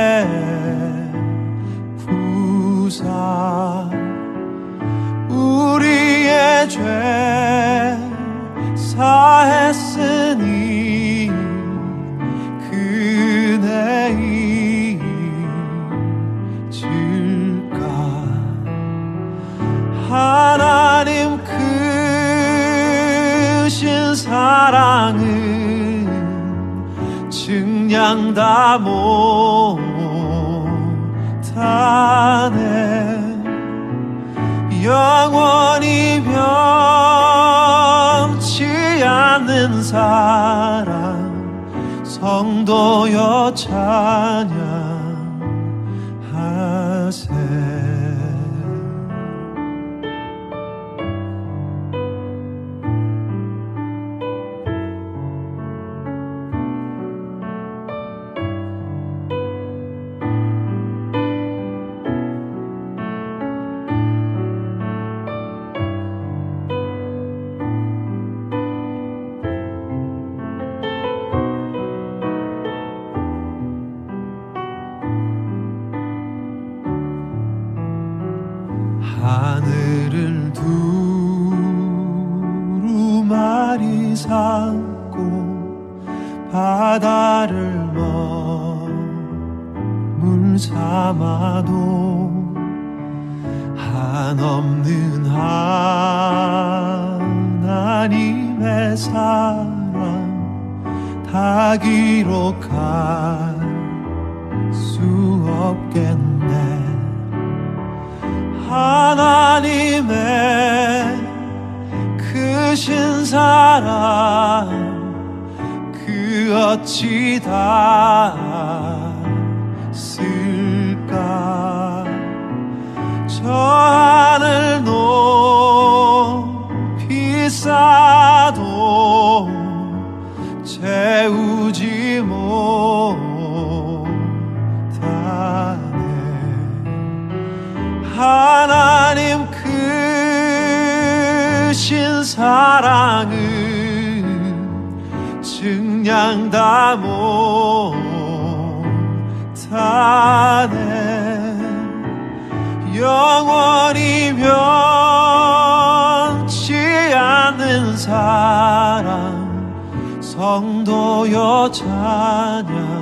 증량다 못하네. 영원히 변치 않는 사랑 성도여 찬양 바다를 머물 삼아도 한없는 하나님의 사랑 다 기록할 수 없겠네. 하나님의 크신 사랑 그 어찌 다 쓸까? 저 하늘 높이 쌓아도 채우지 못하네. 하나님 크신 사랑은 증량 다 못하네. 영원히 변치 않는 사랑 성도여 찬양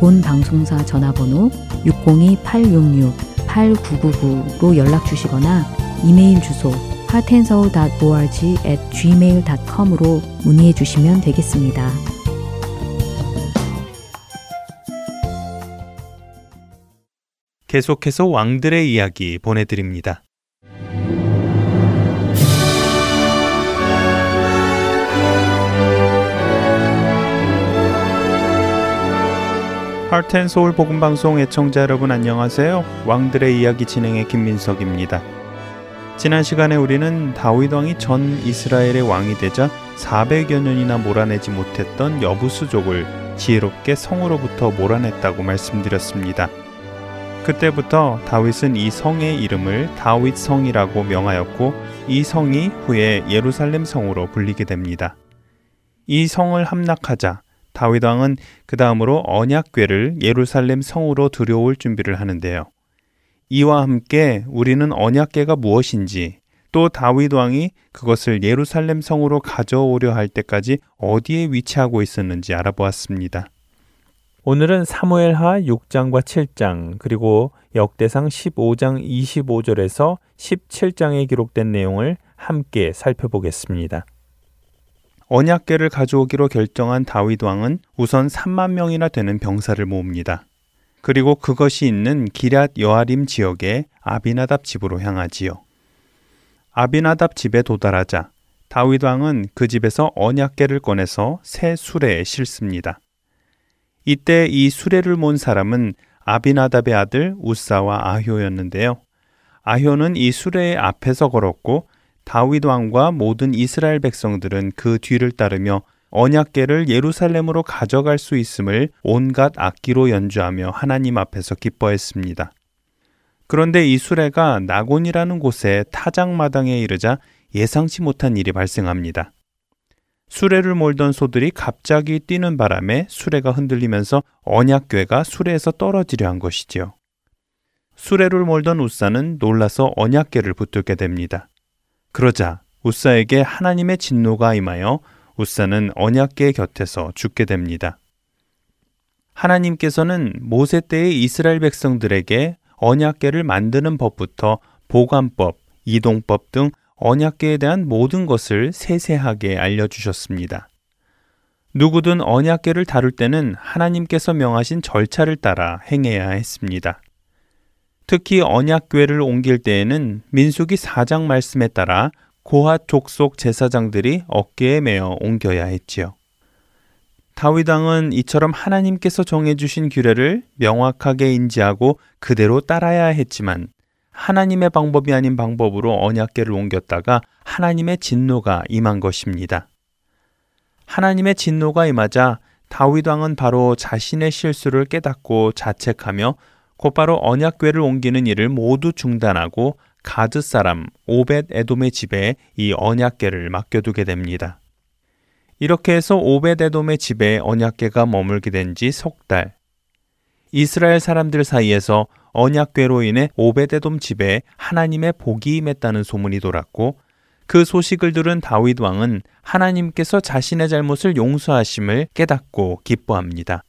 본 방송사 전화번호 602-866-8999로 연락 주시거나 이메일 주소 heartandsoul.org at gmail.com으로 문의해 주시면 되겠습니다. 계속해서 왕들의 이야기 보내드립니다. 하트앤소울 복음방송 애청자 여러분 안녕하세요. 왕들의 이야기 진행의 김민석입니다. 지난 시간에 우리는 다윗 왕이 전 이스라엘의 왕이 되자 400여 년이나 몰아내지 못했던 여부수족을 지혜롭게 성으로부터 몰아냈다고 말씀드렸습니다. 그때부터 다윗은 이 성의 이름을 다윗 성이라고 명하였고 이 성이 후에 예루살렘 성으로 불리게 됩니다. 이 성을 함락하자 다윗 왕은 그 다음으로 언약궤를 예루살렘 성으로 들여올 준비를 하는데요. 이와 함께 우리는 언약궤가 무엇인지 또 다윗 왕이 그것을 예루살렘 성으로 가져오려 할 때까지 어디에 위치하고 있었는지 알아보았습니다. 오늘은 사무엘하 6장과 7장 그리고 역대상 15장 25절에서 17장에 기록된 내용을 함께 살펴보겠습니다. 언약궤를 가져오기로 결정한 다윗 왕은 우선 3만 명이나 되는 병사를 모읍니다. 그리고 그것이 있는 기랏 여아림 지역의 아비나답 집으로 향하지요. 아비나답 집에 도달하자 다윗 왕은 그 집에서 언약궤를 꺼내서 새 수레에 싣습니다. 이때 이 수레를 몬 사람은 아비나답의 아들 우사와 아효였는데요. 아효는 이 수레의 앞에서 걸었고 다윗 왕과 모든 이스라엘 백성들은 그 뒤를 따르며 언약궤를 예루살렘으로 가져갈 수 있음을 온갖 악기로 연주하며 하나님 앞에서 기뻐했습니다. 그런데 이 수레가 나곤이라는 곳에 타작마당에 이르자 예상치 못한 일이 발생합니다. 수레를 몰던 소들이 갑자기 뛰는 바람에 수레가 흔들리면서 언약궤가 수레에서 떨어지려 한 것이지요. 수레를 몰던 우사는 놀라서 언약궤를 붙들게 됩니다. 그러자 우사에게 하나님의 진노가 임하여 우사는 언약궤 곁에서 죽게 됩니다. 하나님께서는 모세 때의 이스라엘 백성들에게 언약궤를 만드는 법부터 보관법, 이동법 등 언약궤에 대한 모든 것을 세세하게 알려주셨습니다. 누구든 언약궤를 다룰 때는 하나님께서 명하신 절차를 따라 행해야 했습니다. 특히 언약궤를 옮길 때에는 민수기 4장 말씀에 따라 고핫 족속 제사장들이 어깨에 메어 옮겨야 했지요. 다윗 왕은 이처럼 하나님께서 정해 주신 규례를 명확하게 인지하고 그대로 따라야 했지만 하나님의 방법이 아닌 방법으로 언약궤를 옮겼다가 하나님의 진노가 임한 것입니다. 하나님의 진노가 임하자 다윗 왕은 바로 자신의 실수를 깨닫고 자책하며 곧바로 언약궤를 옮기는 일을 모두 중단하고 가드 사람 오벳 에돔의 집에 이 언약궤를 맡겨두게 됩니다. 이렇게 해서 오베데돔의 집에 언약궤가 머물게 된 지 석 달. 이스라엘 사람들 사이에서 언약궤로 인해 오베데돔 집에 하나님의 복이 임했다는 소문이 돌았고 그 소식을 들은 다윗 왕은 하나님께서 자신의 잘못을 용서하심을 깨닫고 기뻐합니다.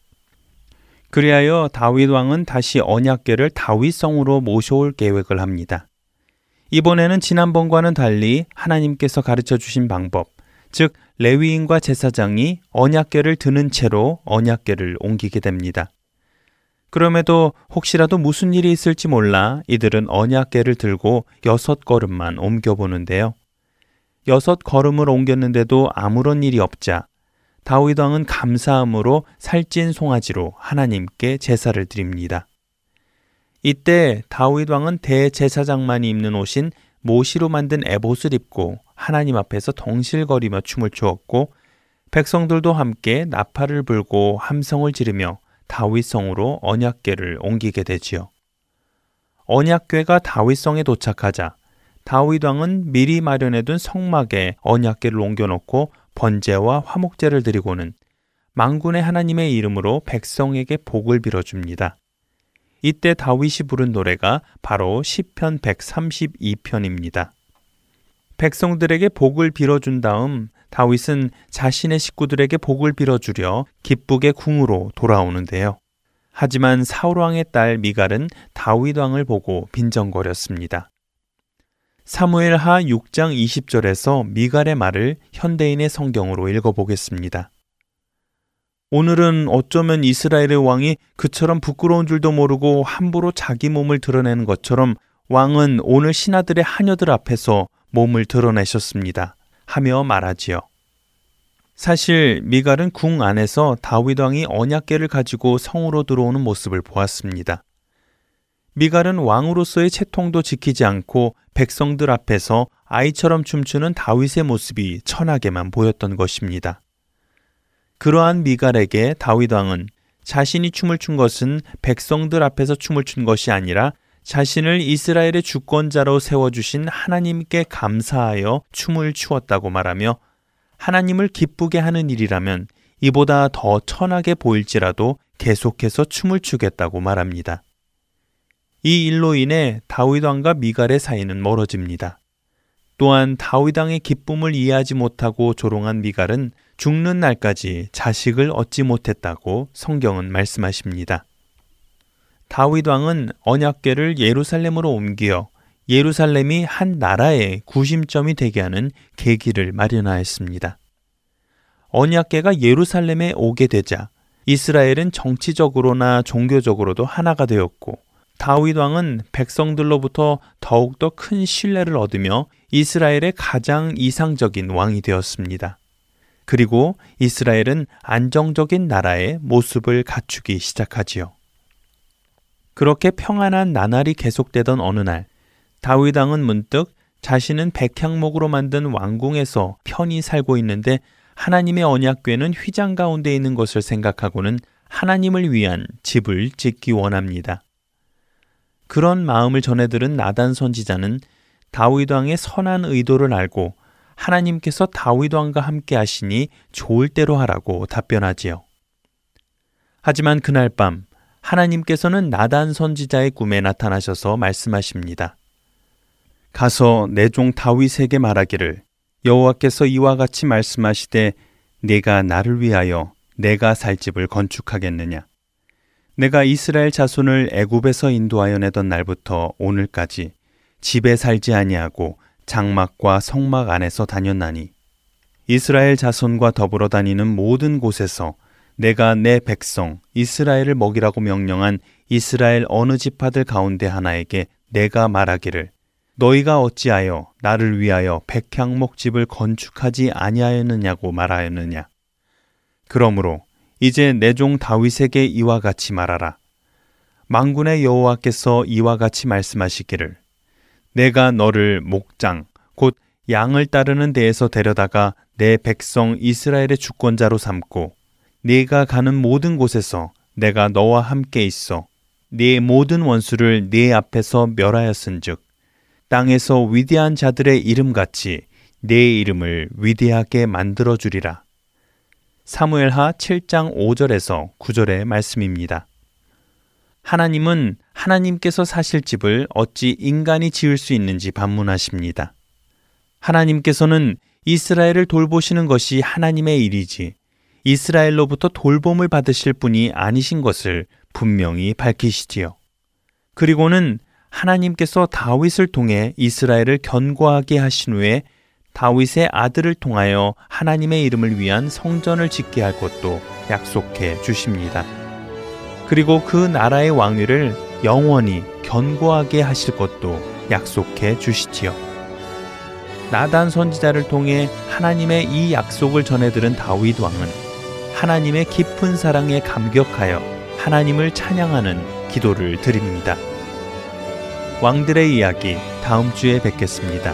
그리하여 다윗 왕은 다시 언약궤를 다윗성으로 모셔올 계획을 합니다. 이번에는 지난번과는 달리 하나님께서 가르쳐 주신 방법, 즉 레위인과 제사장이 언약궤를 드는 채로 언약궤를 옮기게 됩니다. 그럼에도 혹시라도 무슨 일이 있을지 몰라 이들은 언약궤를 들고 여섯 걸음만 옮겨보는데요. 여섯 걸음을 옮겼는데도 아무런 일이 없자 다윗 왕은 감사함으로 살찐 송아지로 하나님께 제사를 드립니다. 이때 다윗 왕은 대제사장만이 입는 옷인 모시로 만든 에봇을 입고 하나님 앞에서 덩실거리며 춤을 추었고 백성들도 함께 나팔을 불고 함성을 지르며 다윗성으로 언약궤를 옮기게 되지요. 언약궤가 다윗성에 도착하자 다윗 왕은 미리 마련해둔 성막에 언약궤를 옮겨놓고 번제와 화목제를 드리고는 망군의 하나님의 이름으로 백성에게 복을 빌어줍니다. 이때 다윗이 부른 노래가 바로 시편 132편입니다. 백성들에게 복을 빌어준 다음 다윗은 자신의 식구들에게 복을 빌어주려 기쁘게 궁으로 돌아오는데요. 하지만 사울 왕의 딸 미갈은 다윗 왕을 보고 빈정거렸습니다. 사무엘 하 6장 20절에서 미갈의 말을 현대인의 성경으로 읽어보겠습니다. 오늘은 어쩌면 이스라엘의 왕이 그처럼 부끄러운 줄도 모르고 함부로 자기 몸을 드러내는 것처럼 왕은 오늘 신하들의 하녀들 앞에서 몸을 드러내셨습니다. 하며 말하지요. 사실 미갈은 궁 안에서 다윗 왕이 언약궤를 가지고 성으로 들어오는 모습을 보았습니다. 미갈은 왕으로서의 채통도 지키지 않고 백성들 앞에서 아이처럼 춤추는 다윗의 모습이 천하게만 보였던 것입니다. 그러한 미갈에게 다윗 왕은 자신이 춤을 춘 것은 백성들 앞에서 춤을 춘 것이 아니라 자신을 이스라엘의 주권자로 세워주신 하나님께 감사하여 춤을 추었다고 말하며 하나님을 기쁘게 하는 일이라면 이보다 더 천하게 보일지라도 계속해서 춤을 추겠다고 말합니다. 이 일로 인해 다윗 왕과 미갈의 사이는 멀어집니다. 또한 다윗 왕의 기쁨을 이해하지 못하고 조롱한 미갈은 죽는 날까지 자식을 얻지 못했다고 성경은 말씀하십니다. 다윗 왕은 언약궤를 예루살렘으로 옮겨 예루살렘이 한 나라의 구심점이 되게 하는 계기를 마련하였습니다. 언약궤가 예루살렘에 오게 되자 이스라엘은 정치적으로나 종교적으로도 하나가 되었고 다윗 왕은 백성들로부터 더욱더 큰 신뢰를 얻으며 이스라엘의 가장 이상적인 왕이 되었습니다. 그리고 이스라엘은 안정적인 나라의 모습을 갖추기 시작하지요. 그렇게 평안한 나날이 계속되던 어느 날, 다윗 왕은 문득 자신은 백향목으로 만든 왕궁에서 편히 살고 있는데 하나님의 언약궤는 휘장 가운데 있는 것을 생각하고는 하나님을 위한 집을 짓기 원합니다. 그런 마음을 전해 들은 나단 선지자는 다윗 왕의 선한 의도를 알고 하나님께서 다윗 왕과 함께 하시니 좋을 대로 하라고 답변하지요. 하지만 그날 밤 하나님께서는 나단 선지자의 꿈에 나타나셔서 말씀하십니다. 가서 내 종 다윗에게 말하기를 여호와께서 이와 같이 말씀하시되 내가 나를 위하여 내가 살 집을 건축하겠느냐 내가 이스라엘 자손을 애굽에서 인도하여 내던 날부터 오늘까지 집에 살지 아니하고 장막과 성막 안에서 다녔나니 이스라엘 자손과 더불어 다니는 모든 곳에서 내가 내 백성 이스라엘을 먹이라고 명령한 이스라엘 어느 지파들 가운데 하나에게 내가 말하기를 너희가 어찌하여 나를 위하여 백향목 집을 건축하지 아니하였느냐고 말하였느냐? 그러므로 이제 내 종 다윗에게 이와 같이 말하라. 망군의 여호와께서 이와 같이 말씀하시기를 내가 너를 목장 곧 양을 따르는 데에서 데려다가 내 백성 이스라엘의 주권자로 삼고 네가 가는 모든 곳에서 내가 너와 함께 있어 네 모든 원수를 네 앞에서 멸하였은즉 땅에서 위대한 자들의 이름같이 네 이름을 위대하게 만들어 주리라. 사무엘하 7장 5절에서 9절의 말씀입니다. 하나님은 하나님께서 사실 집을 어찌 인간이 지을 수 있는지 반문하십니다. 하나님께서는 이스라엘을 돌보시는 것이 하나님의 일이지 이스라엘로부터 돌봄을 받으실 분이 아니신 것을 분명히 밝히시지요. 그리고는 하나님께서 다윗을 통해 이스라엘을 견고하게 하신 후에 다윗의 아들을 통하여 하나님의 이름을 위한 성전을 짓게 할 것도 약속해 주십니다. 그리고 그 나라의 왕위를 영원히 견고하게 하실 것도 약속해 주시지요. 나단 선지자를 통해 하나님의 이 약속을 전해 들은 다윗 왕은 하나님의 깊은 사랑에 감격하여 하나님을 찬양하는 기도를 드립니다. 왕들의 이야기 다음 주에 뵙겠습니다.